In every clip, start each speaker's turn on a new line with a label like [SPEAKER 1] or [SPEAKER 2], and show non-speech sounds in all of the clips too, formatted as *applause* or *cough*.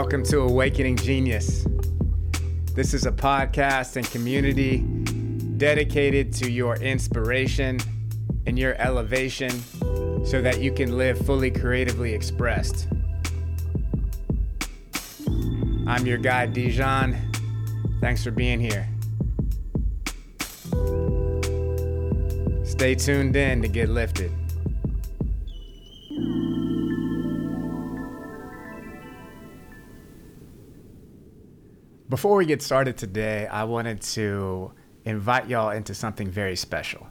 [SPEAKER 1] Welcome to Awakening Genius. This is a podcast and community dedicated to your inspiration and your elevation so that you can live fully creatively expressed. I'm your guide, Dijon. Thanks for being here. Stay tuned in to get lifted. Before we get started today, I wanted to invite y'all into something very special.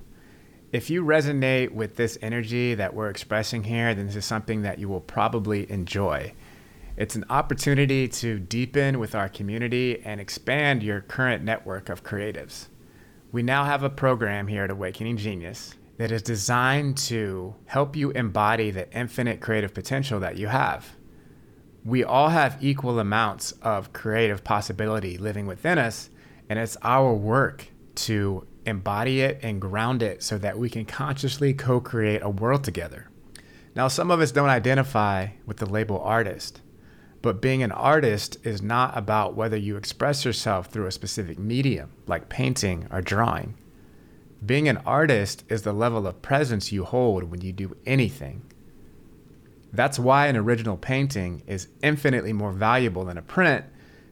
[SPEAKER 1] If you resonate with this energy that we're expressing here, then this is something that you will probably enjoy. It's an opportunity to deepen with our community and expand your current network of creatives. We now have a program here at Awakening Genius that is designed to help you embody the infinite creative potential that you have we all have equal amounts of creative possibility living within us, and it's our work to embody it and ground it so that we can consciously co create a world together. Now, some of us don't identify with the label artist, but being an artist is not about whether you express yourself through a specific medium like painting or drawing. Being an artist is the level of presence you hold when you do anything that's why an original painting is infinitely more valuable than a print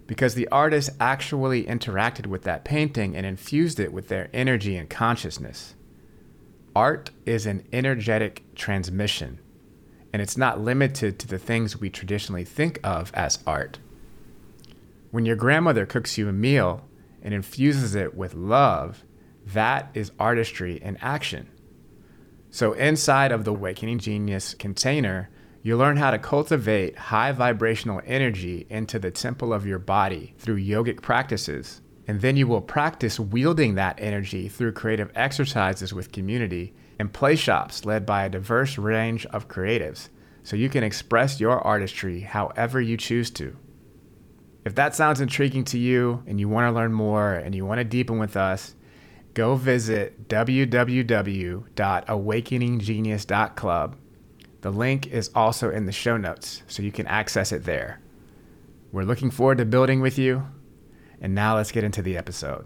[SPEAKER 1] because the artist actually interacted with that painting and infused it with their energy and consciousness. Art is an energetic transmission, and it's not limited to the things we traditionally think of as art. When your grandmother cooks you a meal and infuses it with love, that is artistry in action. So, inside of the Awakening Genius container, you learn how to cultivate high vibrational energy into the temple of your body through yogic practices. And then you will practice wielding that energy through creative exercises with community and play shops led by a diverse range of creatives so you can express your artistry however you choose to. If that sounds intriguing to you and you want to learn more and you want to deepen with us, go visit www.awakeninggenius.club the link is also in the show notes, so you can access it there. We're looking forward to building with you. And now let's get into the episode.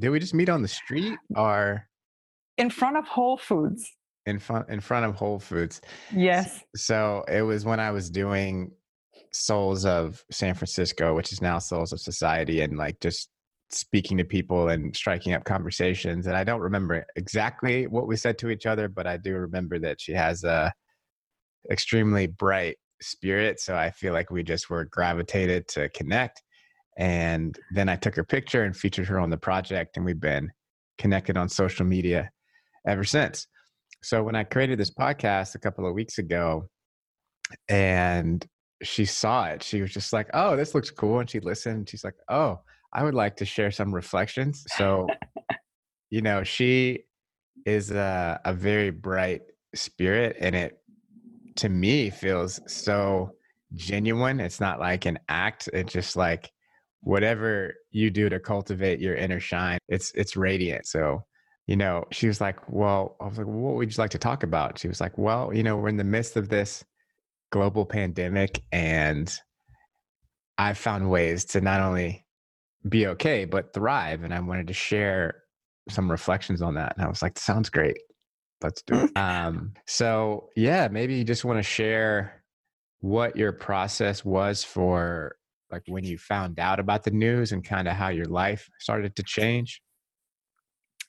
[SPEAKER 1] did we just meet on the street or?
[SPEAKER 2] In front of Whole Foods.
[SPEAKER 1] In front, in front of Whole Foods.
[SPEAKER 2] Yes.
[SPEAKER 1] So it was when I was doing Souls of San Francisco, which is now Souls of Society, and like just speaking to people and striking up conversations. And I don't remember exactly what we said to each other, but I do remember that she has a extremely bright spirit. So I feel like we just were gravitated to connect. And then I took her picture and featured her on the project, and we've been connected on social media ever since. So when I created this podcast a couple of weeks ago, and she saw it, she was just like, "Oh, this looks cool," and she listened. And she's like, "Oh, I would like to share some reflections. So, *laughs* you know, she is a, a very bright spirit, and it to me feels so genuine. It's not like an act. It's just like whatever you do to cultivate your inner shine, it's it's radiant. So, you know, she was like, Well, I was like, what would you like to talk about? She was like, Well, you know, we're in the midst of this global pandemic and I've found ways to not only be okay, but thrive. And I wanted to share some reflections on that. And I was like, sounds great. Let's do it. *laughs* um, so yeah, maybe you just want to share what your process was for like when you found out about the news and kind of how your life started to change?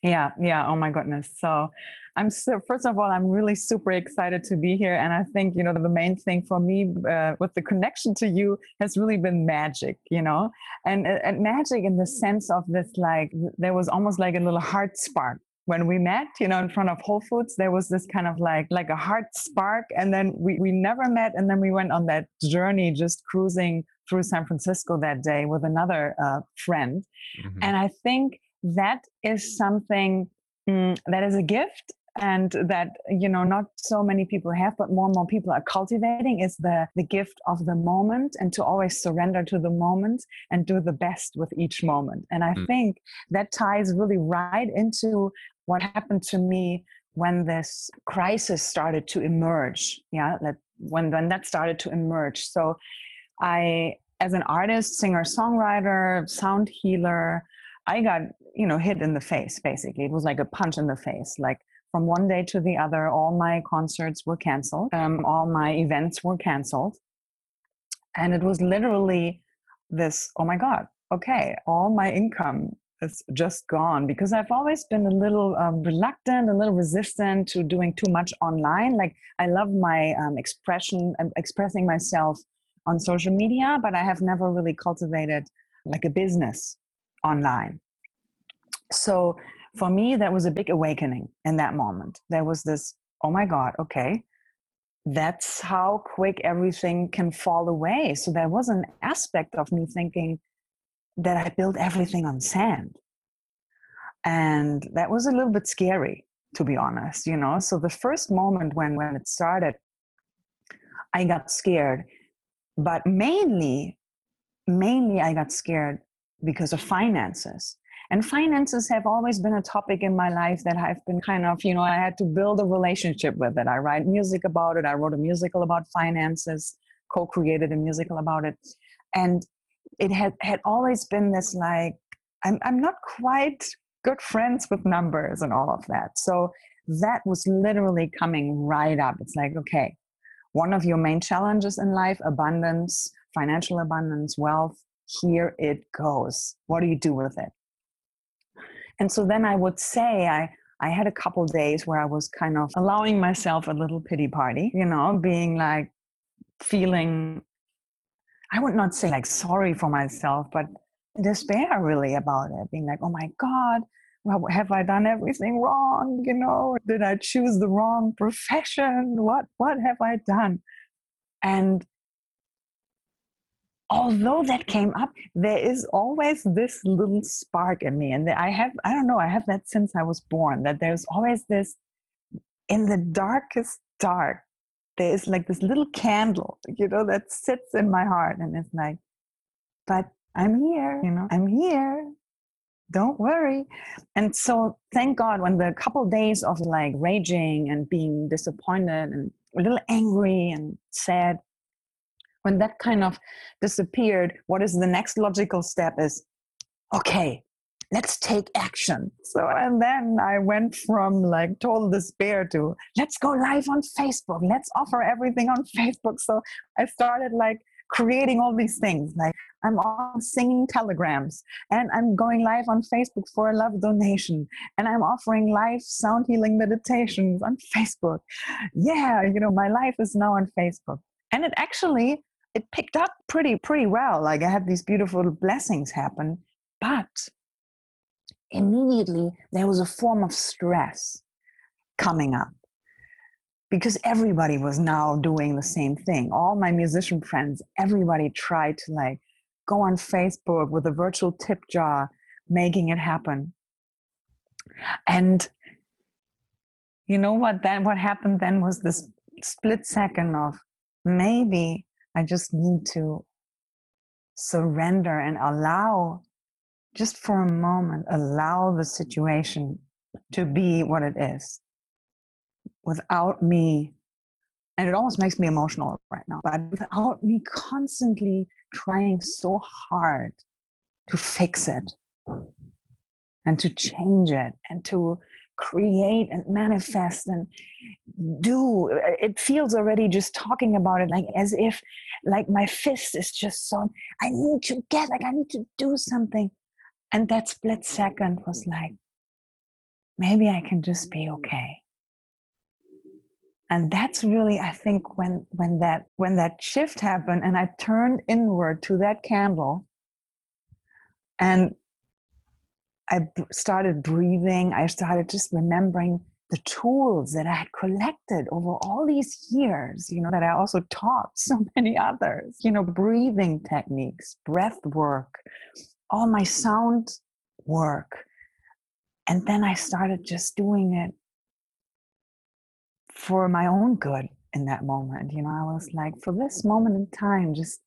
[SPEAKER 2] Yeah, yeah. Oh my goodness. So I'm so, first of all, I'm really super excited to be here. And I think, you know, the main thing for me uh, with the connection to you has really been magic, you know, and, and magic in the sense of this, like, there was almost like a little heart spark when we met, you know, in front of Whole Foods, there was this kind of like like a heart spark, and then we we never met, and then we went on that journey, just cruising through San Francisco that day with another uh, friend, mm-hmm. and I think that is something mm, that is a gift and that you know not so many people have but more and more people are cultivating is the the gift of the moment and to always surrender to the moment and do the best with each moment and i mm. think that ties really right into what happened to me when this crisis started to emerge yeah that when when that started to emerge so i as an artist singer songwriter sound healer i got you know hit in the face basically it was like a punch in the face like from one day to the other all my concerts were canceled um, all my events were canceled and it was literally this oh my god okay all my income is just gone because I've always been a little um, reluctant, a little resistant to doing too much online. Like I love my um, expression, um, expressing myself on social media, but I have never really cultivated like a business online. So for me, that was a big awakening in that moment. There was this, oh my God, okay, that's how quick everything can fall away. So there was an aspect of me thinking, that I built everything on sand. And that was a little bit scary, to be honest, you know. So the first moment when when it started, I got scared. But mainly, mainly I got scared because of finances. And finances have always been a topic in my life that I've been kind of, you know, I had to build a relationship with it. I write music about it. I wrote a musical about finances, co created a musical about it. And it had had always been this like I'm I'm not quite good friends with numbers and all of that. So that was literally coming right up. It's like, okay, one of your main challenges in life, abundance, financial abundance, wealth, here it goes. What do you do with it? And so then I would say I I had a couple days where I was kind of allowing myself a little pity party, you know, being like feeling I would not say like sorry for myself, but despair really about it, being like, oh my God, well, have I done everything wrong? You know, did I choose the wrong profession? What what have I done? And although that came up, there is always this little spark in me. And I have, I don't know, I have that since I was born, that there's always this in the darkest dark, there's like this little candle, you know, that sits in my heart and it's like, but I'm here, you know, I'm here. Don't worry. And so thank God when the couple days of like raging and being disappointed and a little angry and sad, when that kind of disappeared, what is the next logical step is okay, let's take action. So, and then I went from like total despair to let's go live on Facebook. Let's offer everything on *laughs* Facebook. So I started like creating all these things. Like I'm on singing telegrams and I'm going live on Facebook for a love donation and I'm offering live sound healing meditations on *laughs* Facebook. Yeah, you know, my life is now on Facebook. And it actually it picked up pretty pretty well. Like I had these beautiful blessings happen. But immediately there was a form of stress coming up because everybody was now doing the same thing. All my musician friends, everybody tried to like go on Facebook with a virtual tip jar, making it happen. And you know what then what happened then was this split second of maybe I just need to surrender and allow just for a moment, allow the situation to be what it is without me. And it almost makes me emotional right now, but without me constantly trying so hard to fix it and to change it and to create and manifest and do uh, it feels already just talking about it like as if like my fist is just so i need to get like i need to do something and that split second was like maybe i can just be okay and that's really i think when when that when that shift happened and i turned inward to that candle and i started breathing i started just remembering the tools that I had collected over all these years, you know, that I also taught *laughs* so many others, you know, breathing techniques, breath work, all my sound work. And then I started just doing it for my own good in that moment. You know, I was like, for this moment in time, just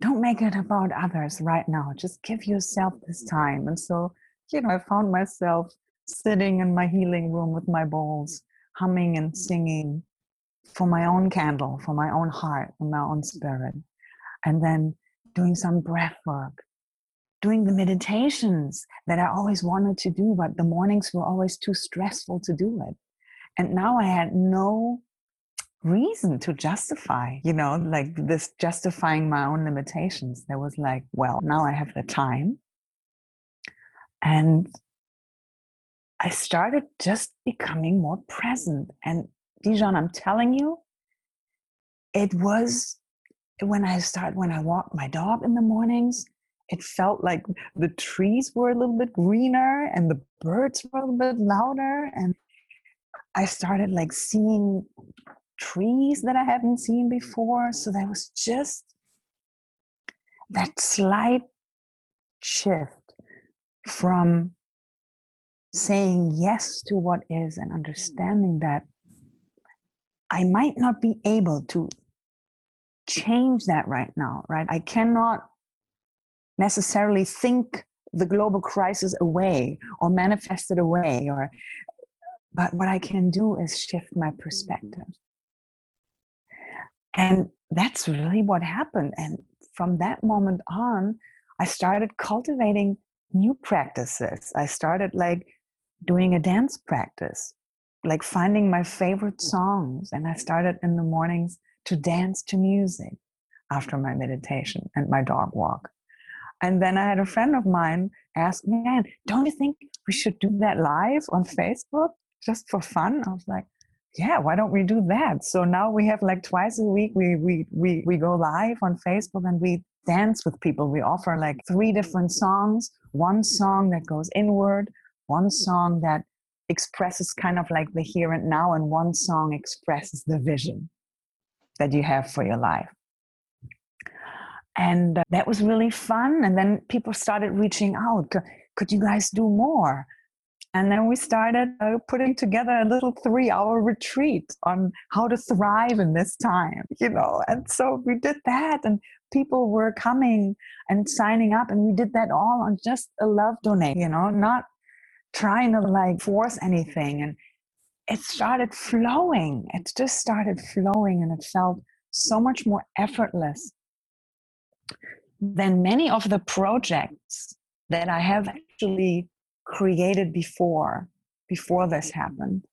[SPEAKER 2] don't make it about others right now. Just give yourself this mm-hmm. time. And so, you know, I found myself sitting in my healing room with my bowls, humming and mm-hmm. singing for my own candle, for my own heart and my own spirit. And then doing some breath work, doing the meditations that I always wanted to do, but the mornings were always too stressful to do it. And now I had no reason to justify, you know, like this justifying my own limitations. There was like, well, now I have the time. And I started just becoming more present. And Dijon, I'm telling you, it was when I started, when I walked my dog in the mornings, it felt like the trees were a little bit greener and the birds were a little bit louder. And I started like seeing trees that I haven't seen before. So there was just that slight shift from saying yes to what is and understanding that I might not be able to change that right now, right? I cannot necessarily think the global crisis away or manifest it away or but what I can do is shift my mm-hmm. perspective. And that's really what happened. And from that moment on, I started cultivating new practices. I started like doing a dance practice, like finding my favorite mm. songs. And I started in the mornings to dance to music after my meditation and my dog walk. And then I had a friend of mine ask me, Man, don't you think we should do that live on Facebook just for fun? I was like, yeah, why don't we do that? So now we have like twice a week, we, we, we, we go live on Facebook and we dance with people. We offer like three different songs, one song that goes inward, one song that expresses kind of like the here and now, and one song expresses the vision that you have for your life. And uh, that was really fun. And then people started reaching out. Could you guys do more? And then we started uh, putting together a little three hour retreat on how to thrive in this time, you know. And so we did that, and people were coming and signing up, and we did that all on just a love donate, you know, not trying to like force anything. And it started flowing. It just started flowing and it felt so much more effortless than many of the projects that I have actually created before before this mm-hmm. happened.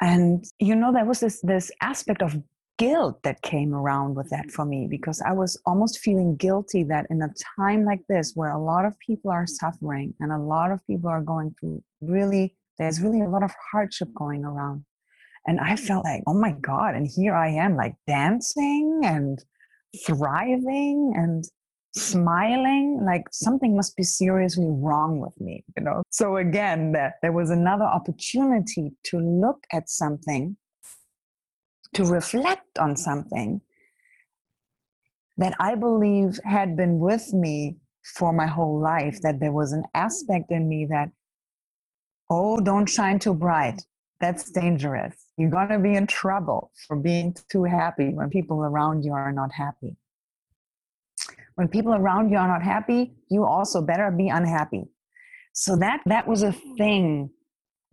[SPEAKER 2] And you know there was this this aspect of guilt that came around with that mm-hmm. for me because I was almost feeling guilty that in a time like this where a lot of people are mm-hmm. suffering and a lot of people are going through really there's really a lot of hardship going around. And I felt like oh my god and here I am like dancing and thriving and smiling like something must be seriously wrong with me you know so again that there was another opportunity to look at something to reflect on something that I believe had been with me for my whole life, that there was an aspect in me that, oh, don't shine too bright. That's dangerous. You're going to be in trouble for being too happy when people around you are not happy. When people around you are not happy, you also better be unhappy. So that that was a thing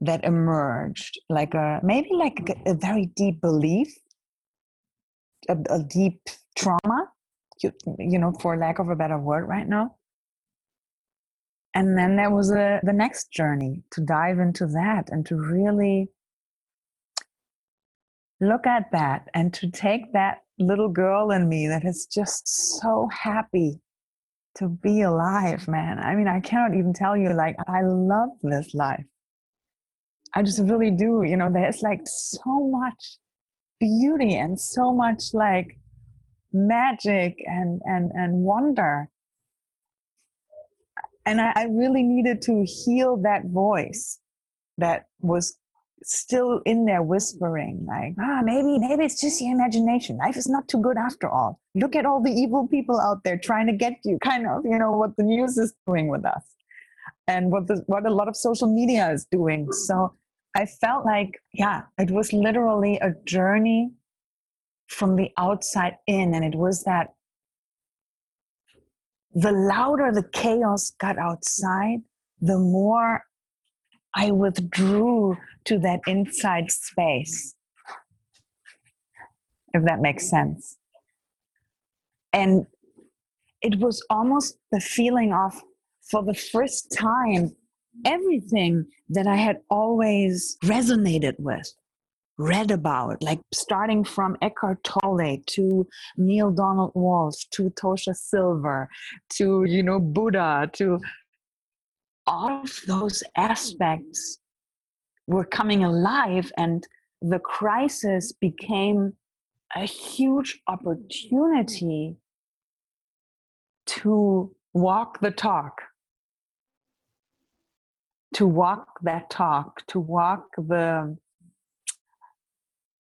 [SPEAKER 2] that emerged like a maybe like a, a very deep belief a, a deep trauma you, you, know for lack of a better word right now and then there was a, the next journey to dive into that and to really look at that and to take that little girl in me that is just so happy to be alive, man. I mean, I cannot even tell you, like, I love this life. I just really do. You know, there's like so much beauty and so much like magic and and and wonder and I, I, really needed to heal that voice that was still in there whispering like ah maybe maybe it's just your imagination. Life is not too good after all. Look at all the evil people out there trying to get you kind of you know what the news is doing with us and what the what a lot of social media is doing. So i felt like yeah it was literally a journey from the outside in and it was that the louder the chaos got outside the more I withdrew to that inside space, if that makes sense. And it was almost the feeling of, for the first time, everything that I had always resonated with, read about, like starting from Eckhart Tolle to Neale Donald Walsch to Tosha Silver to, you know, Buddha to all of those aspects were coming alive and the crisis became a huge opportunity to walk the talk. To walk that talk to walk the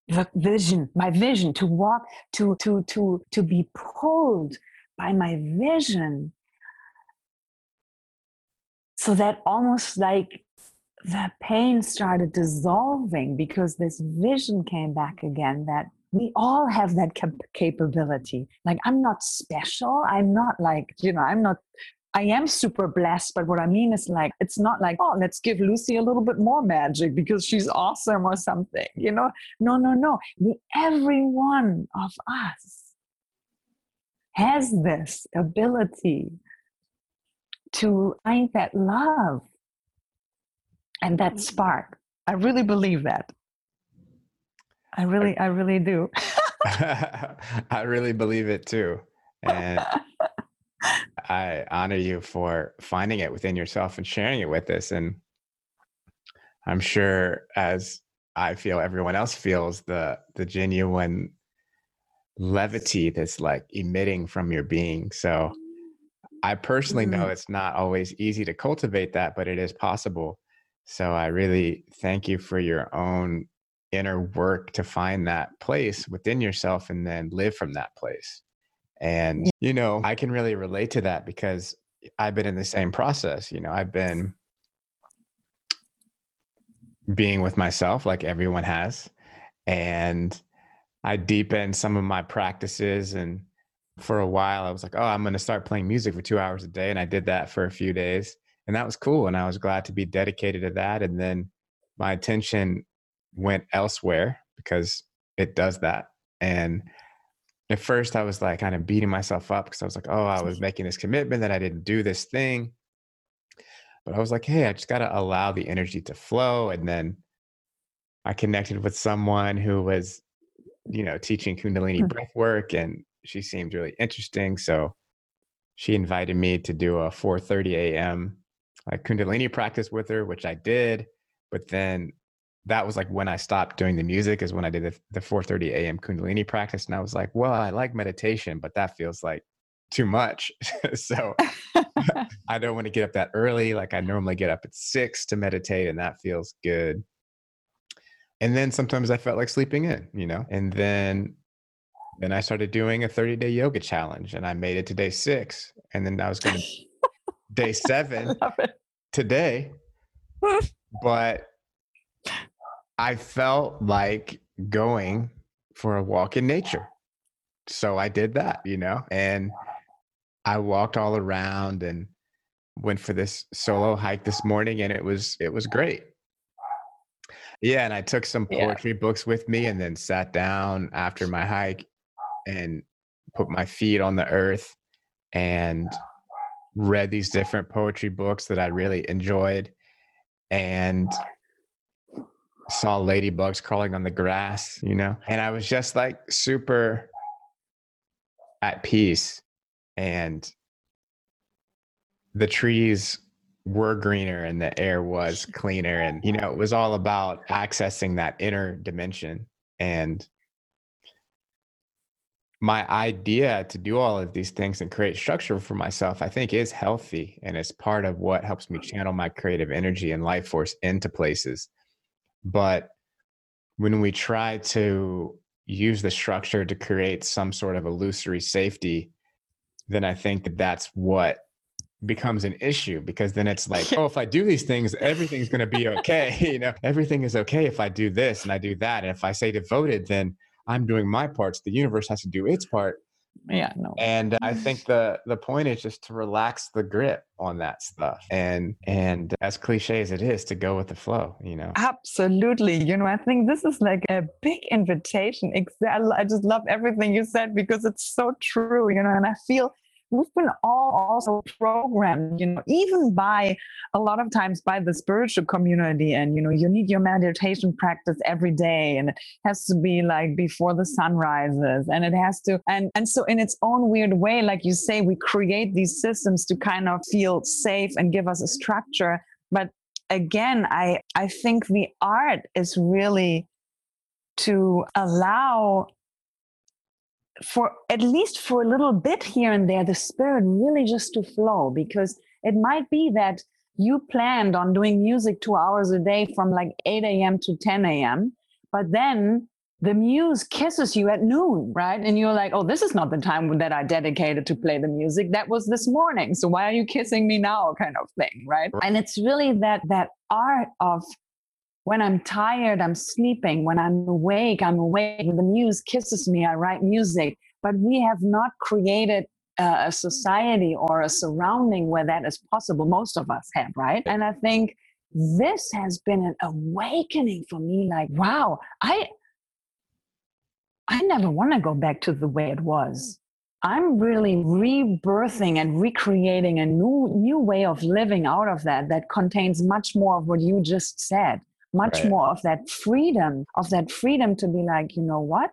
[SPEAKER 2] the vision my vision to walk to to to to be pulled by my vision. So that almost like the pain started dissolving because this vision came back again that we all have that cap- capability like i'm not special i'm not like you know i'm not I am super blessed, but what I mean is like, it's not like, oh, let's give Lucy a little bit more magic because she's awesome or something, you know? No, no, no. Every one of us has this ability to find that love and that mm-hmm. spark. I really believe that. I really, I really do. *laughs*
[SPEAKER 1] I really believe it too. And I honor you for finding it within yourself and sharing it with us. And I'm sure as I feel everyone else feels the the genuine levity that's like emitting from your being. So I personally know mm-hmm. it's not always easy to cultivate that, but it is possible. So I really thank you for your own inner work to find that place within yourself and then live from that place. And, you know, I can really relate to that because I've been in the same process. You know, I've been being with myself like everyone has. And I deepened some of my practices and for a while i was like oh i'm going to start playing music for two hours a day and i did that for a few days and that was cool and i was glad to be dedicated to that and then my attention went elsewhere because it does that and at first i was like kind of beating myself up because i was like oh i was making this commitment that i didn't do this thing but i was like hey i just got to allow the energy to flow and then i connected with someone who was you know teaching kundalini hmm. breath work and she seemed really interesting. So she invited me to do a 4:30 a.m. like Kundalini practice with her, which I did. But then that was like when I stopped doing the music is when I did the, the 4:30 a.m. Kundalini practice, and I was like, well, I like meditation, but that feels like too much. *laughs* so *laughs* I don't want to get up that early. Like I normally get up at six to meditate, and that feels good. And then sometimes I felt like sleeping in, you know. And then then I started doing a 30 day yoga challenge and I made it to day six. And then I was going *laughs* to day seven *laughs* today. *laughs* but I felt like going for a walk in nature. So I did that, you know, and I walked all around and went for this solo hike this morning and it was it was great. Yeah, and I took some poetry yeah. books with me and then sat down after my hike and put my feet on the earth and read these different poetry books that I really enjoyed. And saw ladybugs crawling on the grass, you know, and I was just like super at peace. And the trees were greener and the air was cleaner. And, you know, it was all about accessing that inner dimension. And my idea to do all of these things and create structure for myself, I think is healthy. And it's part of what helps me channel my creative energy and life force into places. But when we try to use the structure to create some sort of illusory safety, then I think that that's what becomes an issue because then it's like, *laughs* oh, if I do these things, everything's going to be okay. *laughs* you know, everything is okay if I do this and I do that. And if I say devoted, then I'm doing my parts. The universe has to do its part.
[SPEAKER 2] Yeah, no.
[SPEAKER 1] And I mm. think the the point is just to relax the grip on that stuff. And and as cliche as it is, to go with the flow, you know.
[SPEAKER 2] Absolutely. You know, I think this is like a big invitation. Exactly. I just love everything you said because it's so true, you know, and I feel we've been all also programmed, you know, even by a lot of times by the spiritual community. And, you know, you need your meditation practice every day and it has to be like before the sun rises and it has to, and, and so in its own weird way, like you say, we create these systems to kind of feel safe and give us a structure. But again, I, I think the art is really to allow for at least for a little bit here and there, the spirit really just to flow because it might be that you planned on doing music two hours a day from like 8 a.m. to 10 a.m. But then the muse kisses you at noon, right? And you're like, oh, this is not the time that I dedicated to play the music. That was this morning. So why are you kissing me now? Kind of thing, right? And it's really that that art of when I'm tired, I'm sleeping. When I'm awake, I'm awake. When the muse kisses me, I write music. But we have not created a society or a surrounding where that is possible. Most of us have, right? And I think this has been an awakening for me like, wow, I. I never want to go back to the way it was. I'm really rebirthing and recreating a new new way of living out of that that contains much more of what you just said much right. more of that freedom, of that freedom to be like, you know what?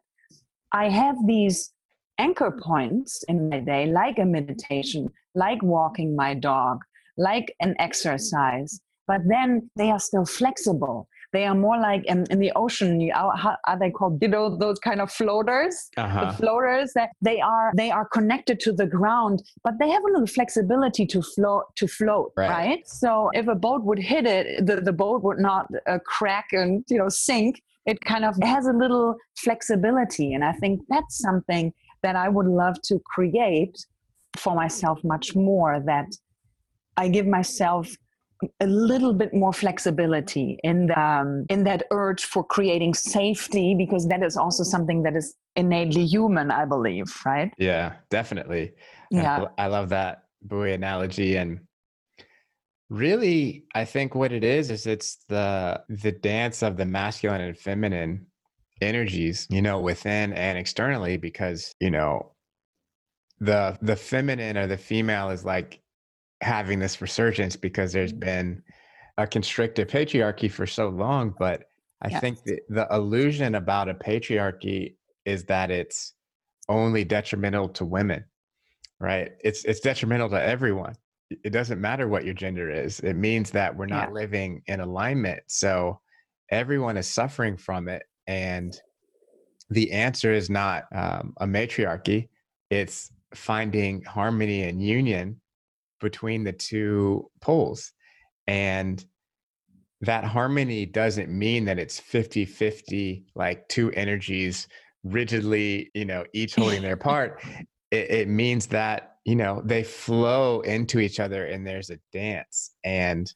[SPEAKER 2] I have these anchor points in my day, like a meditation, like walking my dog, like an exercise, but then they are still flexible. They are more like in, in the ocean. You, how are they called? You know those kind of floaters. Uh-huh. The floaters that they are they are connected to the ground, but they have a little flexibility to float to float, right? right? So if a boat would hit it, the, the boat would not uh, crack and you know sink. It kind of has a little flexibility, and I think that's something that I would love to create for myself much more. That I give myself a little bit more flexibility in the, um, in that urge for creating safety because that is also something that is innately human i believe right?
[SPEAKER 1] Yeah definitely. Yeah. i love that buoy analogy and really i think what it is is it's the the dance of the masculine and feminine energies you know within and externally because you know the the feminine or the female is like having this resurgence because there's mm-hmm. been a constrictive patriarchy for so long. But I think the, the illusion about a patriarchy is that it's only detrimental to women, right? It's it's detrimental to everyone. It doesn't matter what your gender is. It means that we're not yeah. living in alignment. So everyone is suffering from it, and the answer is not um, a matriarchy. It's finding harmony and union between the two poles. And that harmony doesn't mean that it's 50 50, like two energies rigidly, you know, each holding their *laughs* part. It, it means that, you know, they flow into each other and there's a dance. And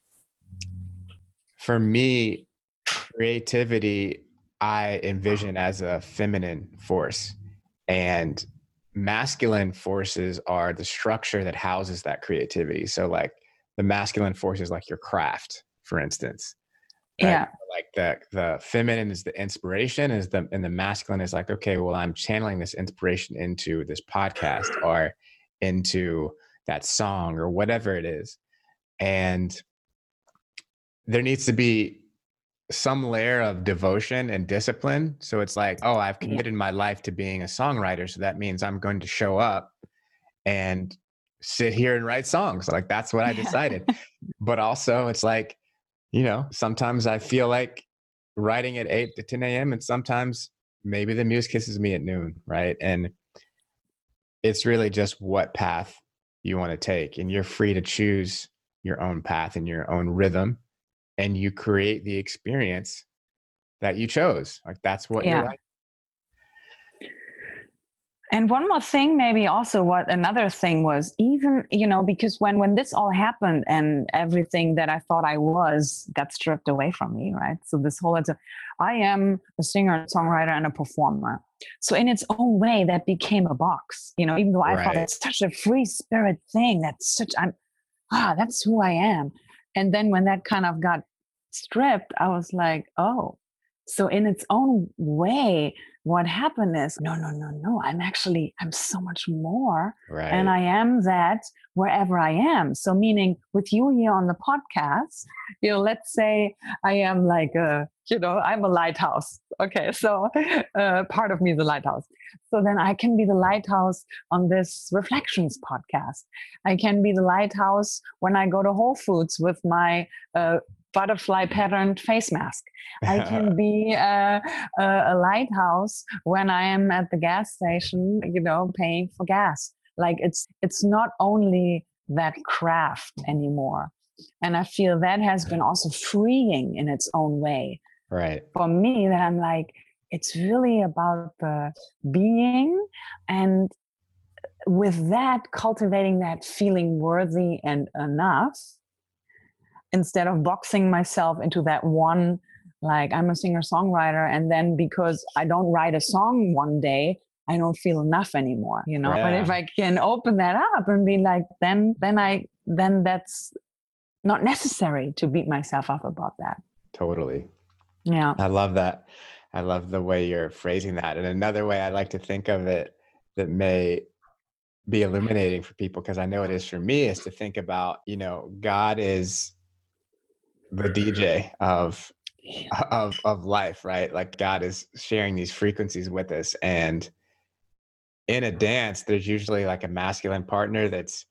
[SPEAKER 1] for me, creativity, I envision as a feminine force. And masculine forces are the structure that houses that creativity. So like the masculine forces like your craft, for instance.
[SPEAKER 2] Right? Yeah.
[SPEAKER 1] Like the the feminine is the inspiration, is the and the masculine is like, okay, well, I'm channeling this inspiration into this podcast or into that song or whatever it is. And there needs to be some layer of devotion and discipline. So it's like, oh, I've mm-hmm. committed my life to being a songwriter. So that means I'm going to show up and sit here and write songs. Like that's what I decided. *laughs* but also, it's like, you know, sometimes I feel like writing at 8 to 10 a.m. and sometimes maybe the muse kisses me at noon. Right. And it's really just what path you want to take. And you're free to choose your own path and your own rhythm. And you create the experience that you chose. Like that's what yeah. you're like.
[SPEAKER 2] And one more thing, maybe also what another thing was even, you know, because when when this all happened and everything that I thought I was got stripped away from me, right? So this whole I am a singer, songwriter, and a performer. So in its own way, that became a box, you know, even though I right. thought it's such a free spirit thing, that's such I'm ah, that's who I am. And then when that kind of got stripped, I was like, oh, so in its own way, what happened is no no no no i'm actually i'm so much more right. and i am that wherever i am. So meaning with you here on the podcast you know let's say i am like a you know i'm a lighthouse okay so uh, part of me is a lighthouse. So then i can be the lighthouse on this reflections podcast. I can be the lighthouse when i go to whole foods with my uh, butterfly patterned face mask. I *laughs* can be a, a, a, lighthouse when I am at the gas station, you know, paying for gas. Like it's it's not only that craft anymore. And I feel that has been also freeing in its own way.
[SPEAKER 1] Right.
[SPEAKER 2] For me, that I'm like, it's really about the being and with that cultivating that feeling worthy and enough instead of boxing myself into that one like i'm a singer songwriter and then because i don't write a song one day i don't feel enough anymore you know? Yeah. but if i can open that up and be like then then i then that's not necessary to beat myself up about that.
[SPEAKER 1] Totally.
[SPEAKER 2] Yeah.
[SPEAKER 1] I love that. I love the way you're phrasing that. And another way i like to think of it that may be illuminating for people because i know it is for me is to think about you know god is the DJ of of of life, right? Like God is sharing these frequencies with us and in a dance there's usually like a masculine partner that's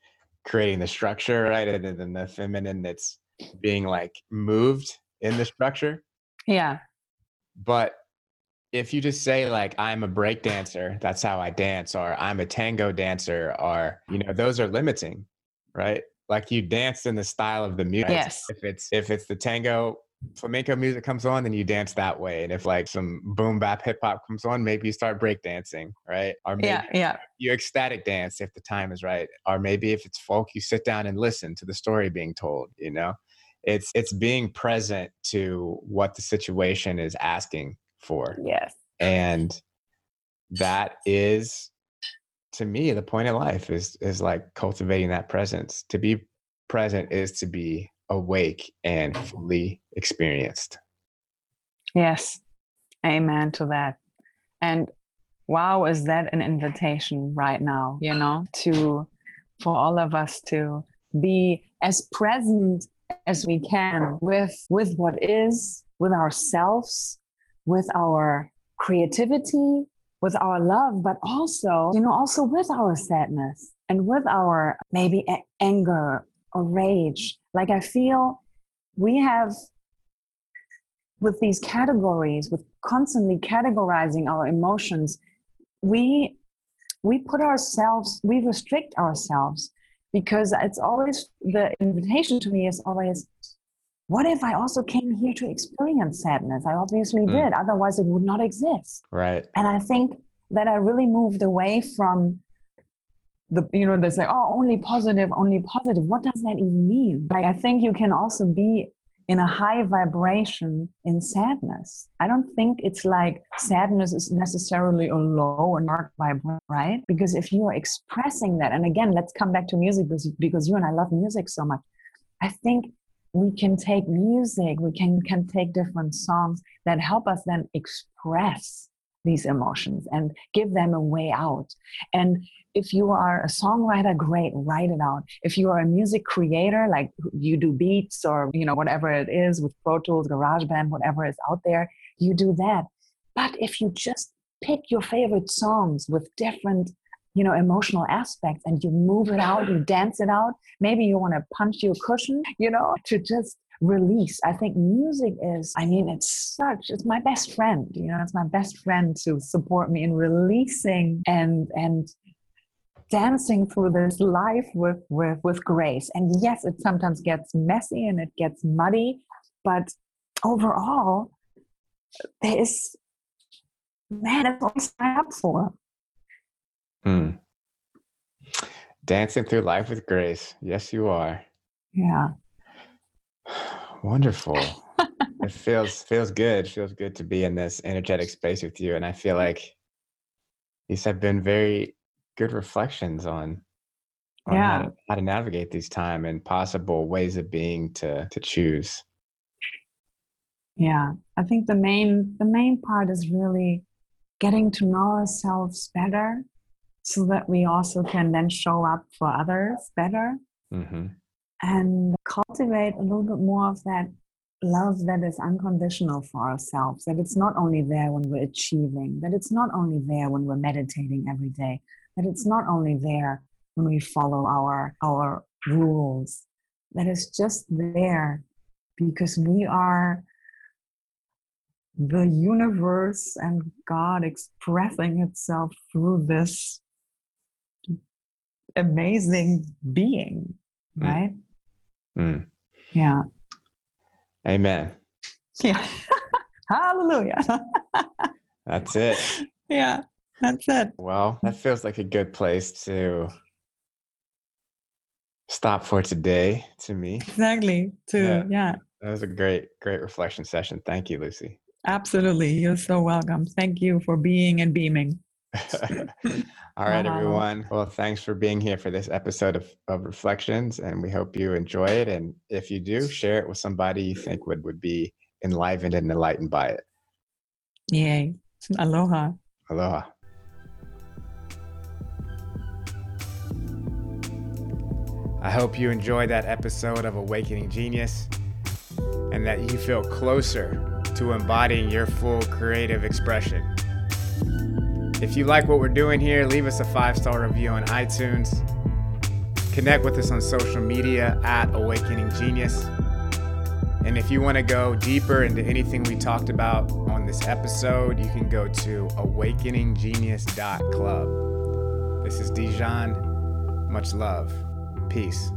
[SPEAKER 1] creating the structure, right? And then the feminine that's being like moved in the structure.
[SPEAKER 2] Yeah.
[SPEAKER 1] But if you just say like I'm a break dancer, that's how I dance, or I'm a tango dancer, or you know, those are limiting, right? Like you dance in the style of the music.
[SPEAKER 2] Yes.
[SPEAKER 1] If it's if it's the tango flamenco music comes on, then you dance that way. And if like some boom bap hip hop comes on, maybe you start break dancing, right?
[SPEAKER 2] Or maybe yeah, yeah.
[SPEAKER 1] you ecstatic dance if the time is right. Or maybe if it's folk, you sit down and listen to the story being told, you know? It's it's being present to what the situation is asking for.
[SPEAKER 2] Yes.
[SPEAKER 1] And that is to me the point of life is is like cultivating that presence. To be present is to be awake and fully experienced.
[SPEAKER 2] Yes. Amen to that. And wow is that an invitation right now you know to for all of us to be as present as we can with with what is with ourselves with our creativity with our love, but also, you know, also with our sadness and with our maybe anger or rage. Like I feel we have with these categories, with constantly categorizing our emotions, we we put ourselves, we restrict ourselves because it's always the invitation to me is always what if I also came here to experience sadness? I obviously mm. did. Otherwise, it would not exist.
[SPEAKER 1] Right.
[SPEAKER 2] And I think that I really moved away from the, you know, they say, oh, only positive, only positive. What does that even mean? Like, I think you can also be in a high vibration in sadness. I don't think it's like sadness is necessarily a low or dark vibration, right? Because if you are expressing that, and again, let's come back to music because, because you and I love music so much. I think we can take music, we can, can take different songs that help us then express these emotions and give them a way out. And if you are a songwriter, great, write it out. If you are a music creator, like you do beats or you know whatever it is with Pro Tools, GarageBand, whatever is out there, you do that. But if you just pick your favorite songs with different you know emotional aspects and you move it out you dance it out. Maybe you want to punch your cushion you know to just release. I think music is i mean it's such it's my best friend you know it's my best friend to support me in releasing and and dancing through this life with with with grace. And yes it sometimes gets messy and it gets muddy but overall there is man it's all sign up for
[SPEAKER 1] Hmm. Dancing through life with grace. Yes, you are.
[SPEAKER 2] Yeah. *sighs*
[SPEAKER 1] Wonderful. *laughs* it feels feels good. Feels good to be in this energetic space with you. And I feel like these have been very good reflections on, on
[SPEAKER 2] yeah.
[SPEAKER 1] how, to, how to navigate these time and possible ways of being to to choose.
[SPEAKER 2] Yeah. I think the main the main part is really getting to know ourselves better so that we also can then show up for others better mm-hmm. and cultivate a little bit more of that love that is unconditional for ourselves that it's not only there when we're achieving that it's not only there when we're meditating every day that it's not only there when we follow our our rules that it's just there because we are the universe and God expressing itself through this amazing being, mm. right? Mm. Yeah.
[SPEAKER 1] Amen.
[SPEAKER 2] Yeah. *laughs* Hallelujah. *laughs*
[SPEAKER 1] that's it.
[SPEAKER 2] Yeah, that's it.
[SPEAKER 1] Well, that feels like a good place to stop for today to me.
[SPEAKER 2] Exactly. To yeah. yeah.
[SPEAKER 1] That was a great, great reflection session. Thank you, Lucy.
[SPEAKER 2] Absolutely. You're so welcome. Thank you for being and beaming. *laughs*
[SPEAKER 1] All right, wow. everyone. Well, thanks for being here for this episode of, of Reflections, and we hope you enjoy it. And if you do, share it with somebody you think would, would be enlivened and enlightened by it.
[SPEAKER 2] Yay. Aloha.
[SPEAKER 1] Aloha. I hope you enjoyed that episode of Awakening Genius and that you feel closer to embodying your full creative expression. If you like what we're doing here, leave us a five star review on iTunes. Connect with us on social media at Awakening Genius. And if you want to go deeper into anything we talked about on this episode, you can go to awakeninggenius.club. This is Dijon. Much love. Peace.